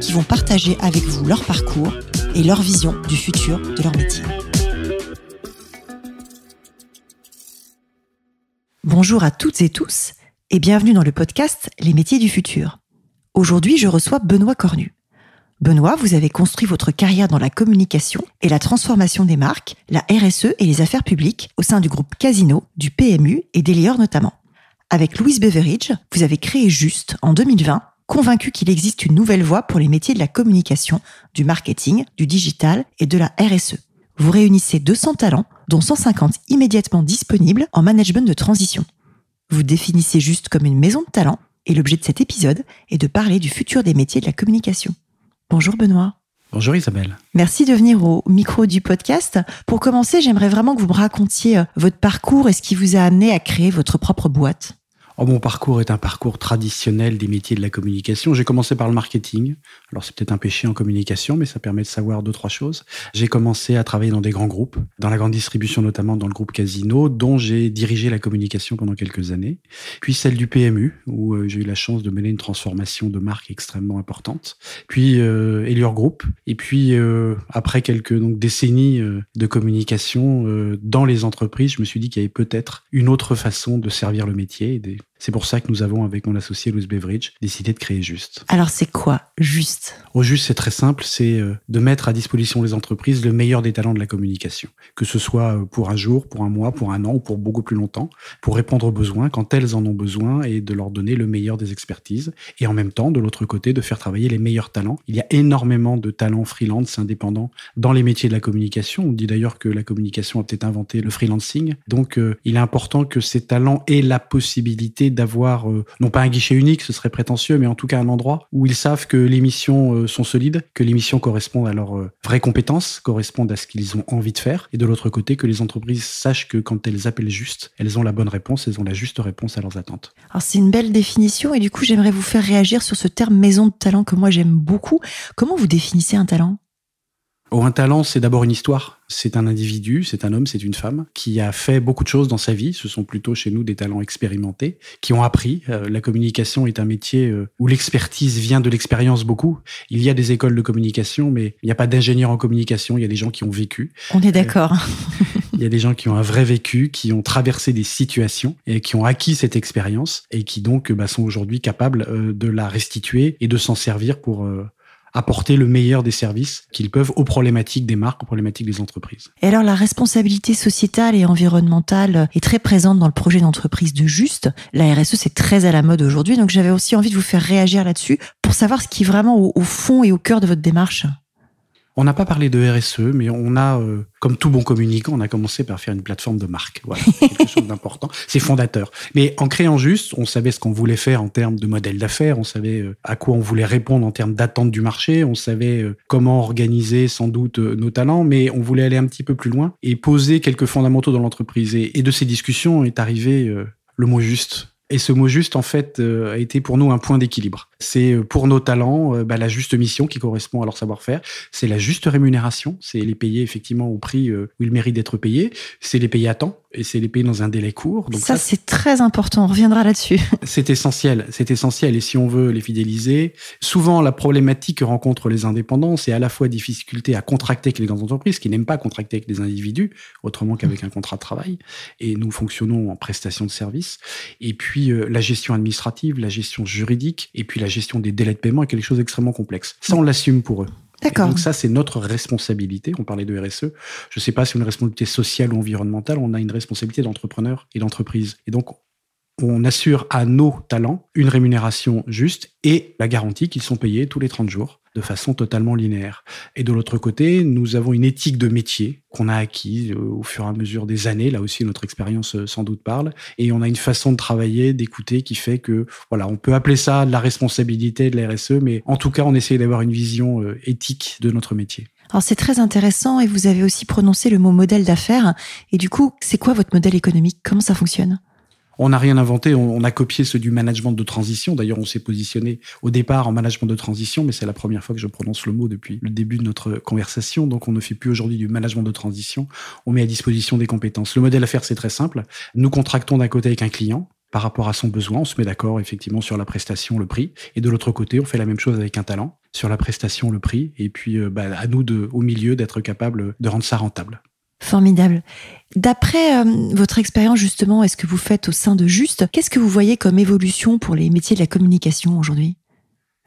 qui vont partager avec vous leur parcours et leur vision du futur de leur métier. Bonjour à toutes et tous et bienvenue dans le podcast Les métiers du futur. Aujourd'hui, je reçois Benoît Cornu. Benoît, vous avez construit votre carrière dans la communication et la transformation des marques, la RSE et les affaires publiques au sein du groupe Casino, du PMU et d'Elior notamment. Avec Louise Beveridge, vous avez créé Juste en 2020 convaincu qu'il existe une nouvelle voie pour les métiers de la communication, du marketing, du digital et de la RSE. Vous réunissez 200 talents, dont 150 immédiatement disponibles en management de transition. Vous définissez juste comme une maison de talent et l'objet de cet épisode est de parler du futur des métiers de la communication. Bonjour Benoît. Bonjour Isabelle. Merci de venir au micro du podcast. Pour commencer, j'aimerais vraiment que vous me racontiez euh, votre parcours et ce qui vous a amené à créer votre propre boîte. Oh, mon parcours est un parcours traditionnel des métiers de la communication. J'ai commencé par le marketing. Alors c'est peut-être un péché en communication, mais ça permet de savoir deux, trois choses. J'ai commencé à travailler dans des grands groupes, dans la grande distribution notamment dans le groupe Casino, dont j'ai dirigé la communication pendant quelques années. Puis celle du PMU, où euh, j'ai eu la chance de mener une transformation de marque extrêmement importante. Puis euh, Group. Et puis euh, après quelques décennies euh, de communication dans les entreprises, je me suis dit qu'il y avait peut-être une autre façon de servir le métier c'est pour ça que nous avons, avec mon associé Louis Beveridge, décidé de créer Juste. Alors c'est quoi Juste? Au Juste, c'est très simple, c'est euh, de mettre à disposition des entreprises le meilleur des talents de la communication. Que ce soit euh, pour un jour, pour un mois, pour un an ou pour beaucoup plus longtemps, pour répondre aux besoins quand elles en ont besoin et de leur donner le meilleur des expertises. Et en même temps, de l'autre côté, de faire travailler les meilleurs talents. Il y a énormément de talents freelance indépendants dans les métiers de la communication. On dit d'ailleurs que la communication a peut-être inventé le freelancing. Donc euh, il est important que ces talents aient la possibilité d'avoir, euh, non pas un guichet unique, ce serait prétentieux, mais en tout cas un endroit où ils savent que les missions euh, sont solides, que les missions correspondent à leurs euh, vraies compétences, correspondent à ce qu'ils ont envie de faire, et de l'autre côté, que les entreprises sachent que quand elles appellent juste, elles ont la bonne réponse, elles ont la juste réponse à leurs attentes. Alors c'est une belle définition, et du coup j'aimerais vous faire réagir sur ce terme maison de talent que moi j'aime beaucoup. Comment vous définissez un talent? Un talent, c'est d'abord une histoire. C'est un individu, c'est un homme, c'est une femme qui a fait beaucoup de choses dans sa vie. Ce sont plutôt chez nous des talents expérimentés qui ont appris. Euh, la communication est un métier euh, où l'expertise vient de l'expérience beaucoup. Il y a des écoles de communication, mais il n'y a pas d'ingénieurs en communication. Il y a des gens qui ont vécu. On est d'accord. il y a des gens qui ont un vrai vécu, qui ont traversé des situations et qui ont acquis cette expérience et qui donc bah, sont aujourd'hui capables euh, de la restituer et de s'en servir pour apporter le meilleur des services qu'ils peuvent aux problématiques des marques, aux problématiques des entreprises. Et alors la responsabilité sociétale et environnementale est très présente dans le projet d'entreprise de Juste. La RSE c'est très à la mode aujourd'hui, donc j'avais aussi envie de vous faire réagir là-dessus pour savoir ce qui est vraiment au, au fond et au cœur de votre démarche. On n'a pas parlé de RSE, mais on a, euh, comme tout bon communicant, on a commencé par faire une plateforme de marque. Voilà, quelque chose d'important. C'est fondateur. Mais en créant juste, on savait ce qu'on voulait faire en termes de modèle d'affaires, on savait euh, à quoi on voulait répondre en termes d'attente du marché, on savait euh, comment organiser sans doute nos talents, mais on voulait aller un petit peu plus loin et poser quelques fondamentaux dans l'entreprise. Et, et, de ces discussions est arrivé le mot juste. Et ce mot juste, en fait, a été pour nous un point d'équilibre. C'est euh, pour nos talents euh, bah, la juste mission qui correspond à leur savoir-faire. C'est la juste rémunération. C'est les payer effectivement au prix euh, où ils méritent d'être payés. C'est les payer à temps et c'est les payer dans un délai court. Donc ça, c'est très important. On reviendra là-dessus. C'est essentiel. C'est essentiel. Et si on veut les fidéliser, souvent la problématique que rencontrent les indépendants, c'est à la fois difficulté à contracter avec les grandes entreprises qui n'aiment pas contracter avec des individus autrement qu'avec un contrat de travail. Et nous fonctionnons en prestation de services. Et puis la gestion administrative, la gestion juridique, et puis la la gestion des délais de paiement est quelque chose d'extrêmement complexe. Ça, on l'assume pour eux. D'accord. Donc ça, c'est notre responsabilité. On parlait de RSE. Je ne sais pas si une responsabilité sociale ou environnementale, on a une responsabilité d'entrepreneur et d'entreprise. Et donc, on assure à nos talents une rémunération juste et la garantie qu'ils sont payés tous les 30 jours de façon totalement linéaire. Et de l'autre côté, nous avons une éthique de métier qu'on a acquise euh, au fur et à mesure des années. Là aussi, notre expérience euh, sans doute parle. Et on a une façon de travailler, d'écouter qui fait que, voilà, on peut appeler ça de la responsabilité de la RSE, mais en tout cas, on essaie d'avoir une vision euh, éthique de notre métier. Alors c'est très intéressant et vous avez aussi prononcé le mot modèle d'affaires. Et du coup, c'est quoi votre modèle économique? Comment ça fonctionne? On n'a rien inventé, on, a copié ceux du management de transition. D'ailleurs, on s'est positionné au départ en management de transition, mais c'est la première fois que je prononce le mot depuis le début de notre conversation. Donc, on ne fait plus aujourd'hui du management de transition. On met à disposition des compétences. Le modèle à faire, c'est très simple. Nous contractons d'un côté avec un client par rapport à son besoin. On se met d'accord effectivement sur la prestation, le prix. Et de l'autre côté, on fait la même chose avec un talent sur la prestation, le prix. Et puis, euh, bah, à nous, de, au milieu, d'être capable de rendre ça rentable. Formidable. D'après euh, votre expérience justement, est-ce que vous faites au sein de Juste, qu'est-ce que vous voyez comme évolution pour les métiers de la communication aujourd'hui?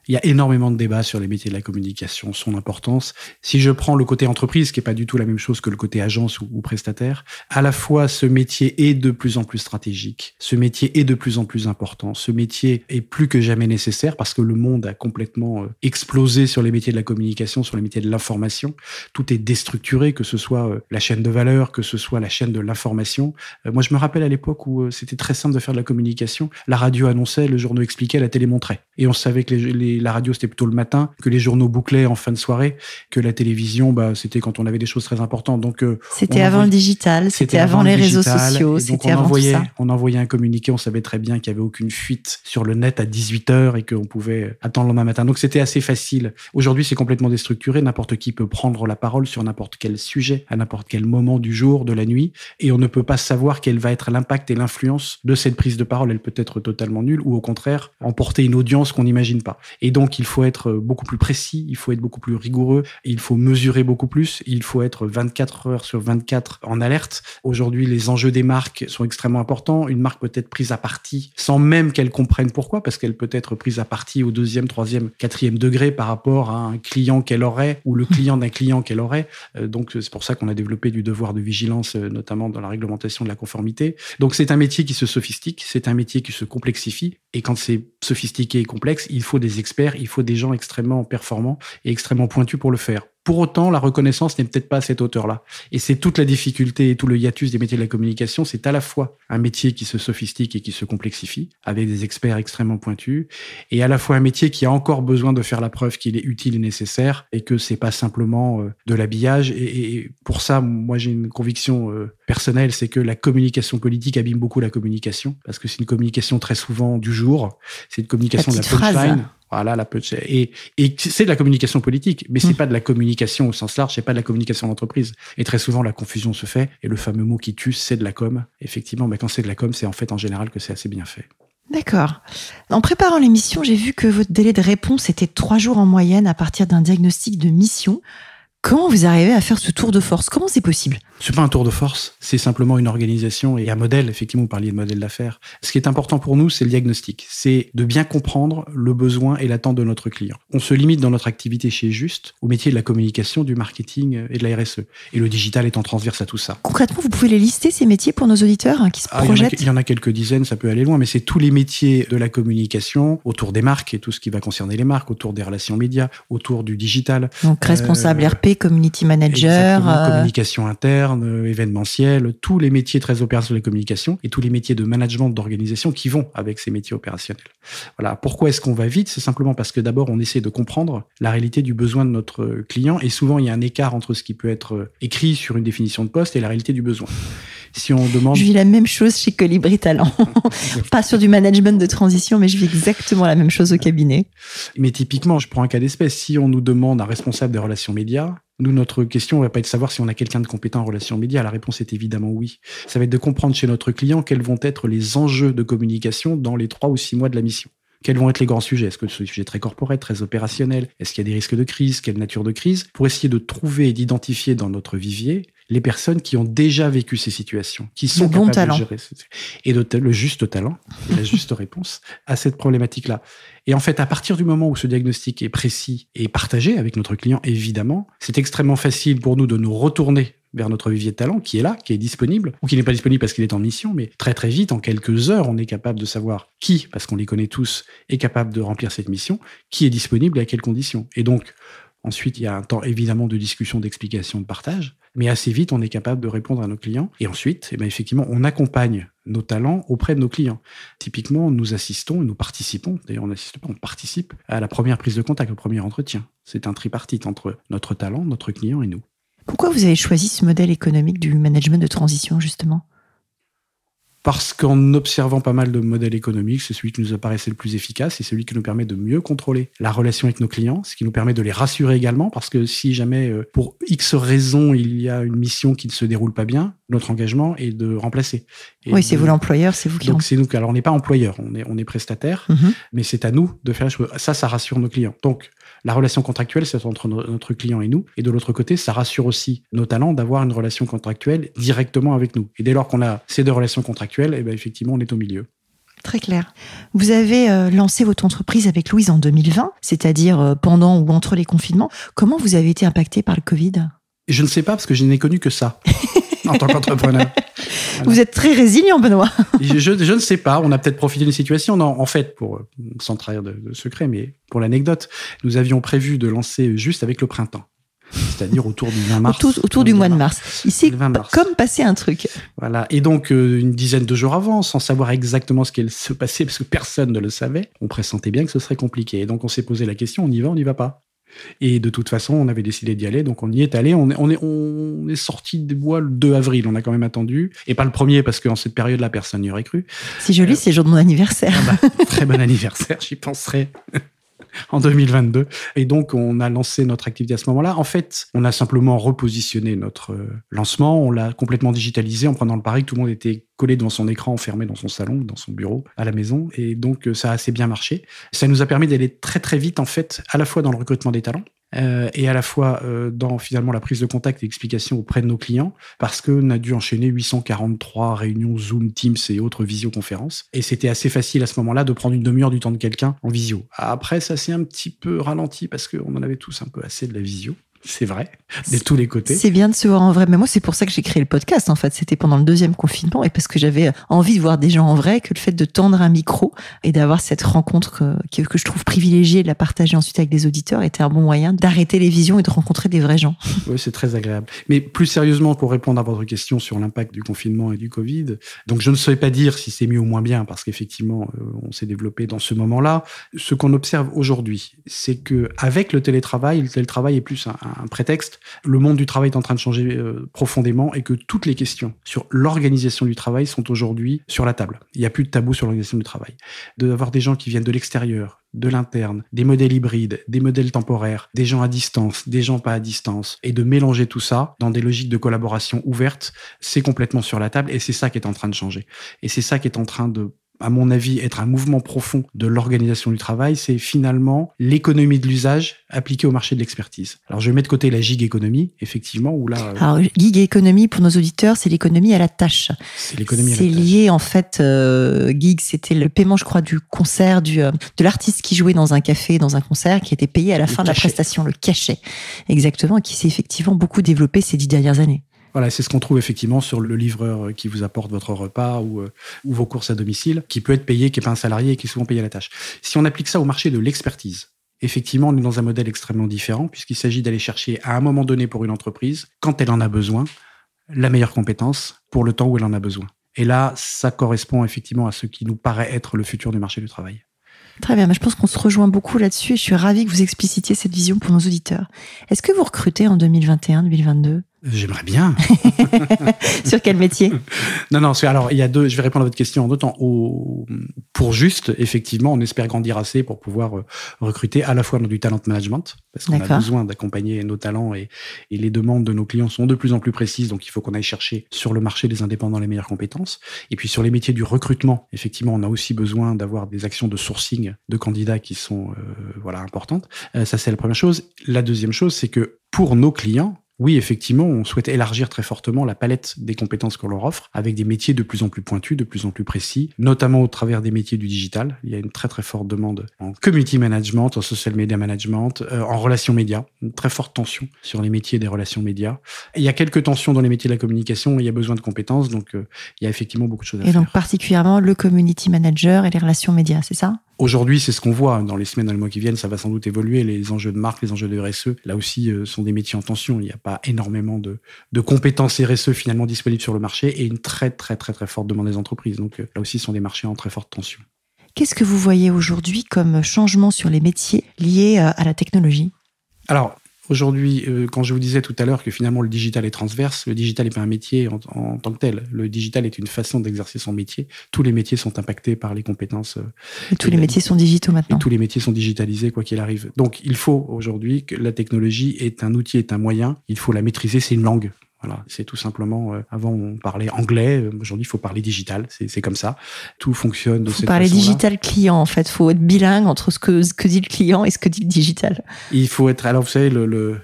Il y a énormément de débats sur les métiers de la communication, son importance. Si je prends le côté entreprise, qui est pas du tout la même chose que le côté agence ou, prestataire, à la fois ce métier est de plus en plus stratégique, ce métier est de plus en plus important, ce métier est plus que jamais nécessaire parce que le monde a complètement euh, explosé sur les métiers de la communication, sur les métiers de l'information. Tout est déstructuré, que ce soit euh, la chaîne de valeur, que ce soit la chaîne de l'information. Euh, moi, je me rappelle à l'époque où c'était très simple de faire de la communication. La radio annonçait, le journaux expliquait, la télé montrait. Et on savait que les la radio c'était plutôt le matin, que les journaux bouclaient en fin de soirée, que la télévision bah c'était quand on avait des choses très importantes. Donc euh, c'était avant le digital, c'était avant, les réseaux sociaux, c'était avant envoyait, tout ça. On envoyait un communiqué, on savait très bien qu'il y avait aucune fuite sur le net à 18 h et qu'on pouvait attendre le lendemain matin. Donc c'était assez facile. Aujourd'hui c'est complètement déstructuré, n'importe qui peut prendre la parole sur n'importe quel sujet à n'importe quel moment du jour, de la nuit, et on ne peut pas savoir quel va être l'impact et l'influence de cette prise de parole. Elle peut être totalement nulle ou au contraire emporter une audience qu'on n'imagine pas. Et donc, il faut être beaucoup plus précis, il faut être beaucoup plus rigoureux, il faut mesurer beaucoup plus, il faut être 24 heures sur 24 en alerte. Aujourd'hui, les enjeux des marques sont extrêmement importants. Une marque peut être prise à partie sans même qu'elle comprenne pourquoi, parce qu'elle peut être prise à partie au deuxième, troisième, quatrième degré par rapport à un client qu'elle aurait ou le client d'un client qu'elle aurait. Euh, donc, c'est pour ça qu'on a développé du devoir de vigilance, euh, notamment dans la réglementation de la conformité. Donc, c'est un métier qui se sophistique, c'est un métier qui se complexifie. Et quand c'est sophistiqué et complexe, il faut des experts, il faut des gens extrêmement performants et extrêmement pointus pour le faire. Pour autant, la reconnaissance n'est peut-être pas à cette hauteur-là. Et c'est toute la difficulté et tout le hiatus des métiers de la communication. C'est à la fois un métier qui se sophistique et qui se complexifie, avec des experts extrêmement pointus, et à la fois un métier qui a encore besoin de faire la preuve qu'il est utile et nécessaire, et que c'est pas simplement euh, de l'habillage. Et, pour ça, moi, j'ai une conviction euh, personnelle, c'est que la communication politique abîme beaucoup la communication, parce que c'est une communication très souvent du jour. C'est une communication de la punchline. Voilà, la et, et c'est de la communication politique, mais c'est mmh. pas de la communication au sens large, c'est pas de la communication d'entreprise. Et très souvent, la confusion se fait. Et le fameux mot qui tue, c'est de la com. Effectivement, mais quand c'est de la com, c'est en fait en général que c'est assez bien fait. D'accord. En préparant l'émission, j'ai vu que votre délai de réponse était trois jours en moyenne à partir d'un diagnostic de mission. Comment vous arrivez à faire ce tour de force? Comment c'est possible? C'est pas un tour de force, c'est simplement une organisation et un modèle. Effectivement, vous parliez de modèle d'affaires. Ce qui est important pour nous, c'est le diagnostic. C'est de bien comprendre le besoin et l'attente de notre client. On se limite dans notre activité chez Juste au métier de la communication, du marketing et de la RSE. Et le digital étant transverse à tout ça. Concrètement, vous pouvez les lister, ces métiers, pour nos auditeurs hein, qui se projettent ah, il, y en a, quelques dizaines, ça peut aller loin, mais c'est tous les métiers de la communication autour des marques et tout ce qui va concerner les marques, autour des relations médias, autour du digital. Donc responsable euh, RP community manager. Euh, communication interne, euh, événementiel, tous les métiers très opérationnels de la communication et tous les métiers de management d'organisation qui vont avec ces métiers opérationnels. Voilà. Pourquoi est-ce qu'on va vite? C'est simplement parce que d'abord, on essaie de comprendre la réalité du besoin de notre client et souvent, il y a un écart entre ce qui peut être euh, écrit sur une définition de poste et la réalité du besoin. Si on demande... Je vis la même chose chez Colibri Talent. Pas sur du management de transition, mais je vis exactement la même chose au cabinet. Mais typiquement, je prends un cas d'espèce. Si on nous demande un responsable des relations médias, nous, notre question va pas être de savoir si on a quelqu'un de compétent en relations médias. La réponse est évidemment oui. Ça va être de comprendre chez notre client quels vont être les enjeux de communication dans les trois ou six mois de la mission. Quels vont être les grands sujets? Est-ce que ce sujet très corporel, très opérationnel? Est-ce qu'il y a des risques de crise? Quelle nature de crise? Pour essayer de trouver et d'identifier dans notre vivier les personnes qui ont déjà vécu ces situations, qui sont le capables talent. de gérer et de, le juste talent et la juste réponse à cette problématique-là. Et en fait, à partir du moment où ce diagnostic est précis et partagé avec notre client, évidemment, c'est extrêmement facile pour nous de nous retourner vers notre vivier de talent qui est là, qui est disponible, ou qui n'est pas disponible parce qu'il est en mission, mais très très vite, en quelques heures, on est capable de savoir qui, parce qu'on les connaît tous, est capable de remplir cette mission, qui est disponible et à quelles conditions. Et donc, ensuite, il y a un temps évidemment de discussion, d'explication, de partage, mais assez vite, on est capable de répondre à nos clients. Et ensuite, eh bien, effectivement, on accompagne nos talents auprès de nos clients. Typiquement, nous assistons, nous participons, d'ailleurs on n'assiste pas, on participe à la première prise de contact, au premier entretien. C'est un tripartite entre notre talent, notre client et nous. Pourquoi vous avez choisi ce modèle économique du management de transition, justement? Parce qu'en observant pas mal de modèles économiques, c'est celui qui nous apparaissait le plus efficace et celui qui nous permet de mieux contrôler la relation avec nos clients, ce qui nous permet de les rassurer également, parce que si jamais, euh, pour X raisons, il y a une mission qui ne se déroule pas bien, notre engagement est de remplacer. oui, c'est vous l'employeur, c'est vous qui. Donc c'est nous. Alors on n'est pas employeur, on est on est prestataire, mhm. mais c'est à nous de faire les choses. Ça, ça rassure nos clients. Donc la relation contractuelle, c'est entre notre client et nous. Et de l'autre côté, ça rassure aussi nos talents d'avoir une relation contractuelle directement avec nous. Et dès lors qu'on a ces deux relations contractuelles, eh ben effectivement, on est au milieu. Très clair. Vous avez euh, lancé votre entreprise avec Louise en 2020, c'est-à-dire euh, pendant ou entre les confinements. Comment vous avez été impacté par le Covid? Je ne sais pas parce que je n'ai connu que ça. en tant qu'entrepreneur. Vous êtes très résilient, Benoît. je, ne sais pas. On a peut-être profité d'une situation. Non, en fait, pour euh, sans trahir de, secret, mais pour l'anecdote, nous avions prévu de lancer juste avec le printemps c'est-à-dire autour du 20 mars. Autour, du mois de mars. Ici, comme passer un truc. Voilà. Et donc, euh, une dizaine de jours avant, sans savoir exactement ce qui se passer, parce que personne ne le savait, on pressentait bien que ce serait compliqué. Et donc, on s'est posé la question, on y va, on n'y va pas et de toute façon, on avait décidé d'y aller, donc on y est allé. On est, on est, on est sorti des bois le 2 avril, on a quand même attendu. Et pas le premier, parce qu'en cette période-là, personne n'y aurait cru. Si joli, euh, c'est le jour de mon anniversaire. Ah bah, très bon anniversaire, j'y penserai. En 2022. Et donc, on a lancé notre activité à ce moment-là. En fait, on a simplement repositionné notre euh, lancement. On l'a complètement digitalisé en prenant le pari que tout le monde était collé devant son écran, enfermé dans son salon, dans son bureau, à la maison. Et donc, euh, ça a assez bien marché. Ça nous a permis d'aller très, très vite, en fait, à la fois dans le recrutement des talents, euh, et à la fois euh, dans finalement la prise de contact et l'explication auprès de nos clients, parce qu'on a dû enchaîner 843 réunions Zoom, Teams et autres visioconférences. Et c'était assez facile à ce moment-là de prendre une demi-heure du temps de quelqu'un en visio. Après, ça s'est un petit peu ralenti parce qu'on en avait tous un peu assez de la visio. C'est vrai, de tous les côtés. C'est bien de se voir en vrai. Mais moi, c'est pour ça que j'ai créé le podcast, en fait. C'était pendant le deuxième confinement et parce que j'avais envie de voir des gens en vrai, que le fait de tendre un micro et d'avoir cette rencontre que, que, je trouve privilégiée, de la partager ensuite avec des auditeurs, était un bon moyen d'arrêter les visions et de rencontrer des vrais gens. Oui, c'est très agréable. Mais plus sérieusement, pour répondre à votre question sur l'impact du confinement et du Covid, donc je ne saurais pas dire si c'est mieux ou moins bien parce qu'effectivement, euh, on s'est développé dans ce moment-là. Ce qu'on observe aujourd'hui, c'est que avec le télétravail, le télétravail est plus un un prétexte. Le monde du travail est en train de changer euh, profondément et que toutes les questions sur l'organisation du travail sont aujourd'hui sur la table. Il n'y a plus de tabou sur l'organisation du travail. D'avoir des gens qui viennent de l'extérieur, de l'interne, des modèles hybrides, des modèles temporaires, des gens à distance, des gens pas à distance, et de mélanger tout ça dans des logiques de collaboration ouvertes, c'est complètement sur la table et c'est ça qui est en train de changer. Et c'est ça qui est en train de à mon avis, être un mouvement profond de l'organisation du travail, c'est finalement l'économie de l'usage appliquée au marché de l'expertise. Alors, je vais mettre de côté la gig économie, effectivement, où là. Euh, Alors, gig économie, pour nos auditeurs, c'est l'économie à la tâche. C'est l'économie à la tâche. C'est lié, en fait, euh, gig, c'était le paiement, je crois, du concert, du, euh, de l'artiste qui jouait dans un café, dans un concert, qui était payé à la fin de la prestation, le cachet. Exactement, qui s'est effectivement beaucoup développé ces dix dernières années. Voilà, c'est ce qu'on trouve effectivement sur le livreur qui vous apporte votre repas ou, euh, vos courses à domicile, qui peut être payé, qui n'est pas un salarié et qui est souvent payé à la tâche. Si on applique ça au marché de l'expertise, effectivement, on est dans un modèle extrêmement différent, puisqu'il s'agit d'aller chercher à un moment donné pour une entreprise, quand elle en a besoin, la meilleure compétence pour le temps où elle en a besoin. Et là, ça correspond effectivement à ce qui nous paraît être le futur du marché du travail. Très bien, je pense qu'on se rejoint beaucoup là-dessus et je suis ravie que vous explicitiez cette vision pour nos auditeurs. Est-ce que vous recrutez en 2021-2022 J'aimerais bien. Sur quel métier? Non, non. Alors, il y a deux. Je vais répondre à votre question en deux temps. Au, pour juste, effectivement, on espère grandir assez pour pouvoir euh, recruter à la fois dans du talent management, parce qu'on a besoin d'accompagner nos talents et, et, les demandes de nos clients sont de plus en plus précises. Donc, il faut qu'on aille chercher sur le marché des indépendants les meilleures compétences. Et puis, sur les métiers du recrutement, effectivement, on a aussi besoin d'avoir des actions de sourcing de candidats qui sont, euh, voilà, importantes. Euh, ça, c'est la première chose. La deuxième chose, c'est que pour nos clients, oui, effectivement, on souhaite élargir très fortement la palette des compétences qu'on leur offre avec des métiers de plus en plus pointus, de plus en plus précis, notamment au travers des métiers du digital. Il y a une très très forte demande en community management, en social media management, euh, en relations médias, une très forte tension sur les métiers des relations médias. il y a quelques tensions dans les métiers de la communication, il y a besoin de compétences, donc euh, il y a effectivement beaucoup de choses à faire. Et donc particulièrement le community manager et les relations médias, c'est ça? Aujourd'hui, c'est ce qu'on voit. Dans les semaines, dans les mois qui viennent, ça va sans doute évoluer. Les enjeux de marque, les enjeux de RSE, là aussi, euh, sont des métiers en tension. Il n'y a pas énormément de, de, compétences RSE finalement disponibles sur le marché et une très, très, très, très forte demande des entreprises. Donc euh, là aussi, ce sont des marchés en très forte tension. Qu'est-ce que vous voyez aujourd'hui comme changement sur les métiers liés euh, à la technologie? Alors, Aujourd'hui, euh, quand je vous disais tout à l'heure que finalement le digital est transverse, le digital n'est pas un métier en, tant que tel. Le digital est une façon d'exercer son métier. Tous les métiers sont impactés par les compétences. Euh, et tous les métiers sont digitaux maintenant. tous les métiers sont digitalisés, quoi qu'il arrive. Donc, il faut aujourd'hui que la technologie est un outil, est un moyen. Il faut la maîtriser, c'est une langue. Voilà, c'est tout simplement. Euh, avant, on parlait anglais. Euh, aujourd'hui, il faut parler digital. C'est comme ça. Tout fonctionne de faut cette parler digital client. En fait, faut être bilingue entre ce que ce que dit le client et ce que dit le digital. Il faut être. Alors, vous savez, le, le,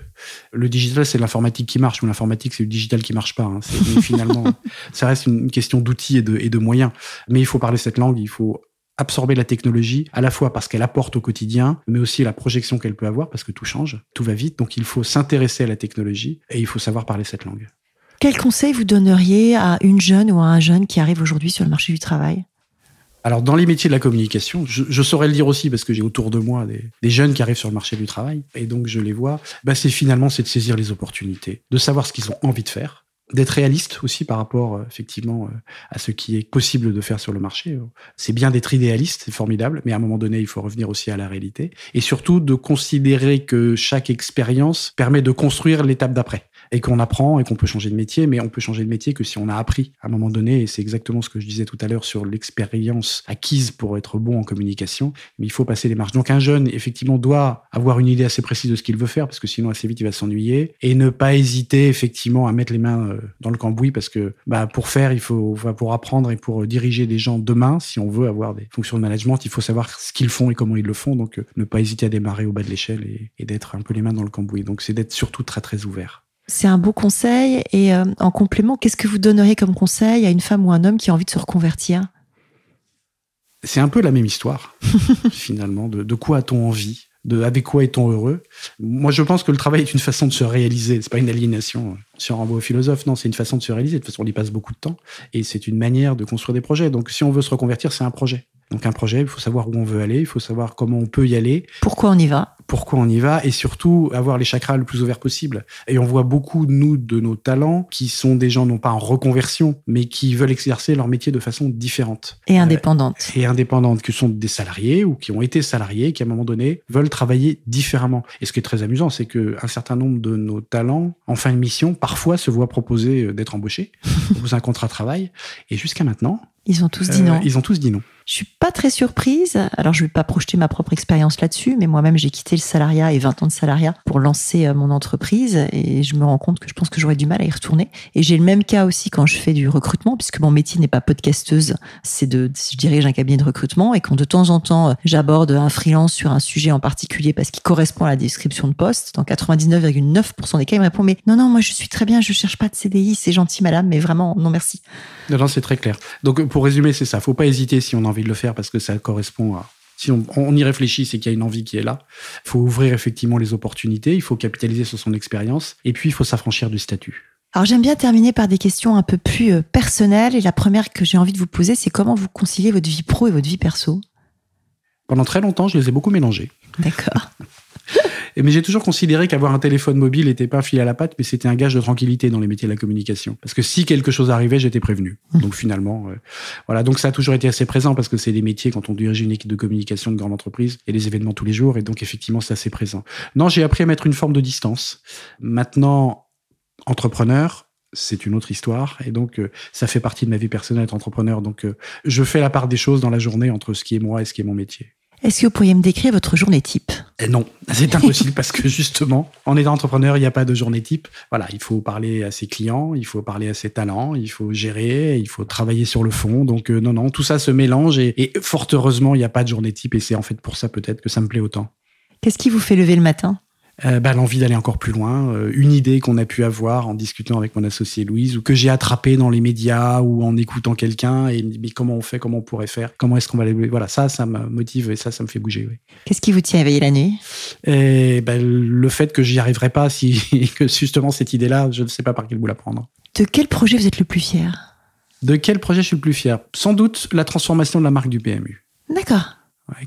le digital, c'est l'informatique qui marche, ou l'informatique, c'est le digital qui marche pas. Hein. Finalement, ça reste une question d'outils et de, et de moyens. Mais il faut parler cette langue. Il faut absorber la technologie, à la fois parce qu'elle apporte au quotidien, mais aussi la projection qu'elle peut avoir, parce que tout change, tout va vite. Donc il faut s'intéresser à la technologie et il faut savoir parler cette langue. Quel conseil vous donneriez à une jeune ou à un jeune qui arrive aujourd'hui sur le marché du travail? Alors, dans les métiers de la communication, je, saurais le dire aussi parce que j'ai autour de moi des, jeunes qui arrivent sur le marché du travail et donc je les vois. Bah, c'est finalement c'est de saisir les opportunités, de savoir ce qu'ils ont envie de faire, d'être réaliste aussi par rapport euh, effectivement euh, à ce qui est possible de faire sur le marché. C'est bien d'être idéaliste, c'est formidable, mais à un moment donné, il faut revenir aussi à la réalité et surtout de considérer que chaque expérience permet de construire l'étape d'après et qu'on apprend et qu'on peut changer de métier, mais on peut changer de métier que si on a appris à un moment donné, et c'est exactement ce que je disais tout à l'heure sur l'expérience acquise pour être bon en communication, mais il faut passer les marches. Donc un jeune, effectivement, doit avoir une idée assez précise de ce qu'il veut faire, parce que sinon assez vite il va s'ennuyer, et ne pas hésiter effectivement à mettre les mains euh, dans le cambouis, parce que bah, pour faire, il faut, pour apprendre et pour diriger des gens demain, si on veut avoir des fonctions de management, il faut savoir ce qu'ils font et comment ils le font, donc euh, ne pas hésiter à démarrer au bas de l'échelle et, et d'être un peu les mains dans le cambouis. Donc c'est d'être surtout très très ouvert. C'est un beau conseil. Et euh, en complément, qu'est-ce que vous donneriez comme conseil à une femme ou un homme qui a envie de se reconvertir? C'est un peu la même histoire, finalement. De, quoi a-t-on envie? De, Avec quoi est-on heureux? Moi, je pense que le travail est une façon de se réaliser. C'est pas une aliénation si on renvoie au philosophe. Non, c'est une façon de se réaliser. De toute façon, on y passe beaucoup de temps. Et c'est une manière de construire des projets. Donc, si on veut se reconvertir, c'est un projet. Donc un projet, il faut savoir où on veut aller, il faut savoir comment on peut y aller. Pourquoi on y va? Pourquoi on y va? Et surtout avoir les chakras le plus ouverts possible. Et on voit beaucoup, nous, de nos talents qui sont des gens non pas en reconversion, mais qui veulent exercer leur métier de façon différente. Et indépendante. Euh, et indépendante, qui sont des salariés ou qui ont été salariés, qui à un moment donné veulent travailler différemment. Et ce qui est très amusant, c'est qu'un certain nombre de nos talents, en fin de mission, parfois se voient proposer d'être embauchés, proposer un contrat de travail. Et jusqu'à maintenant, ils ont tous dit non. Euh, ils ont tous dit non. Je suis pas très surprise. Alors, je vais pas projeter ma propre expérience là-dessus, mais moi-même, j'ai quitté le salariat et 20 ans de salariat pour lancer euh, mon entreprise et je me rends compte que je pense que j'aurais du mal à y retourner. Et j'ai le même cas aussi quand je fais du recrutement, puisque mon métier n'est pas podcasteuse, c'est de, je dirige un cabinet de recrutement et quand de temps en temps, euh, j'aborde un freelance sur un sujet en particulier parce qu'il correspond à la description de poste, dans 99,9% des cas, il me répond, mais non, non, moi, je suis très bien, je cherche pas de CDI, c'est gentil, madame, mais vraiment, non, merci. Non, non, c'est très clair. Donc, pour résumer, c'est ça. Faut pas hésiter si on a envie de le faire parce que ça correspond à. Si on, y réfléchit, c'est qu'il y a une envie qui est là. Il faut ouvrir effectivement les opportunités, il faut capitaliser sur son expérience, et puis il faut s'affranchir du statut. Alors j'aime bien terminer par des questions un peu plus euh, personnelles, et la première que j'ai envie de vous poser, c'est comment vous conciliez votre vie pro et votre vie perso? Pendant très longtemps, je les ai beaucoup mélangés. D'accord. Mais j'ai toujours considéré qu'avoir un téléphone mobile n'était pas un fil à la patte, mais c'était un gage de tranquillité dans les métiers de la communication. Parce que si quelque chose arrivait, j'étais prévenu. Mmh. Donc finalement, euh, voilà. Donc ça a toujours été assez présent parce que c'est des métiers quand on dirige une équipe de communication de grande entreprise et des événements tous les jours. Et donc effectivement, c'est assez présent. Non, j'ai appris à mettre une forme de distance. Maintenant, entrepreneur, c'est une autre histoire. Et donc, euh, ça fait partie de ma vie personnelle d'être entrepreneur. Donc, euh, je fais la part des choses dans la journée entre ce qui est moi et ce qui est mon métier. Est-ce que vous pourriez me décrire votre journée type? Eh Non, c'est impossible parce que justement, en étant entrepreneur, il n'y a pas de journée type. Voilà, il faut parler à ses clients, il faut parler à ses talents, il faut gérer, il faut travailler sur le fond. Donc euh, non, non, tout ça se mélange et, et fort heureusement, il n'y a pas de journée type et c'est en fait pour ça peut-être que ça me plaît autant. Qu'est-ce qui vous fait lever le matin? Euh, bah, l'envie d'aller encore plus loin, euh, une idée qu'on a pu avoir en discutant avec mon associé Louise ou que j'ai attrapé dans les médias ou en écoutant quelqu'un et me dit mais comment on fait, comment on pourrait faire, comment est-ce qu'on va aller, voilà ça, ça me motive et ça, ça me fait bouger. Oui. Qu'est-ce qui vous tient éveillé la nuit? Et, bah, Le fait que j'y arriverai pas si que justement cette idée-là, je ne sais pas par quel bout la prendre. De quel projet vous êtes le plus fier? De quel projet je suis le plus fier? Sans doute la transformation de la marque du PMU. D'accord.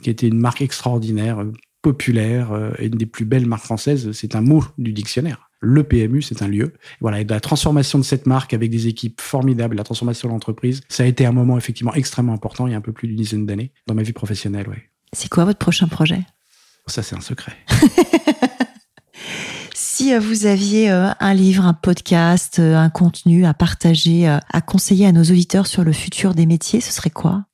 qui était une marque extraordinaire, populaire, euh, et une des plus belles marques françaises. C'est un mot du dictionnaire. Le PMU, c'est un lieu. Voilà, et la transformation de cette marque avec des équipes formidables, la transformation de l'entreprise, ça a été un moment effectivement extrêmement important il y a un peu plus d'une dizaine d'années dans ma vie professionnelle. Ouais. C'est quoi votre prochain projet? Ça, c'est un secret. si euh, vous aviez euh, un livre, un podcast, un contenu à partager, à conseiller à nos auditeurs sur le futur des métiers, ce serait quoi?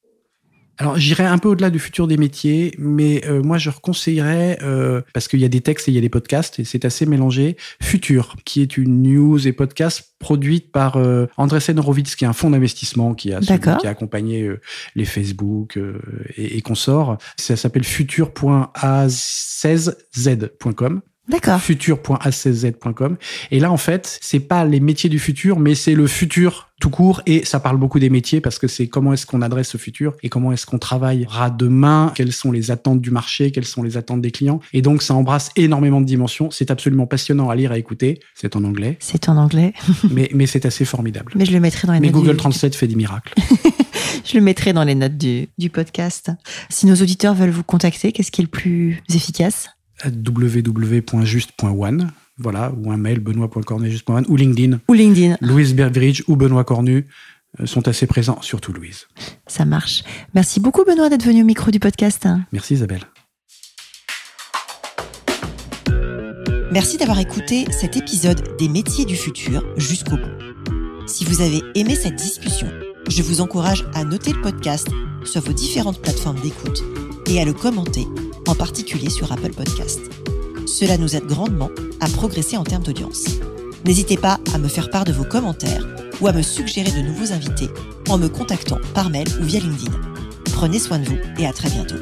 Alors j'irai un peu au-delà du futur des métiers, mais euh, moi je reconseillerais, euh, parce qu'il y a des textes et il y a des podcasts, et c'est assez mélangé, Futur, qui est une news et podcast produite par euh, Andresen Horowitz, qui est un fonds d'investissement qui a, qui a accompagné euh, les Facebook et, et consorts. Ça s'appelle futur.a16z.com. D'accord. futur.acz.com. Et là, en fait, c'est pas les métiers du futur, mais c'est le futur tout court. Et ça parle beaucoup des métiers parce que c'est comment est-ce qu'on adresse ce futur et comment est-ce qu'on travaillera demain, quelles sont les attentes du marché, quelles sont les attentes des clients. Et donc, ça embrasse énormément de dimensions. C'est absolument passionnant à lire, à écouter. C'est en anglais. C'est en anglais. mais, mais c'est assez formidable. Mais je le mettrai dans les mais notes. Google Translate fait des miracles. je le mettrai dans les notes du, du podcast. Si nos auditeurs veulent vous contacter, qu'est-ce qui est le plus efficace? www.juste.one, voilà, ou un mail benoît.cornet.juste.one, ou LinkedIn. Ou LinkedIn. Louise Berbridge ou Benoît Cornu euh, sont assez présents, surtout Louise. Ça marche. Merci beaucoup Benoît d'être venu au micro du podcast. Merci Isabelle. Merci d'avoir écouté cet épisode des métiers du futur jusqu'au bout. Si vous avez aimé cette discussion, je vous encourage à noter le podcast sur vos différentes plateformes d'écoute et à le commenter, en particulier sur Apple Podcast. Cela nous aide grandement à progresser en termes d'audience. N'hésitez pas à me faire part de vos commentaires ou à me suggérer de nouveaux invités en me contactant par mail ou via LinkedIn. Prenez soin de vous et à très bientôt.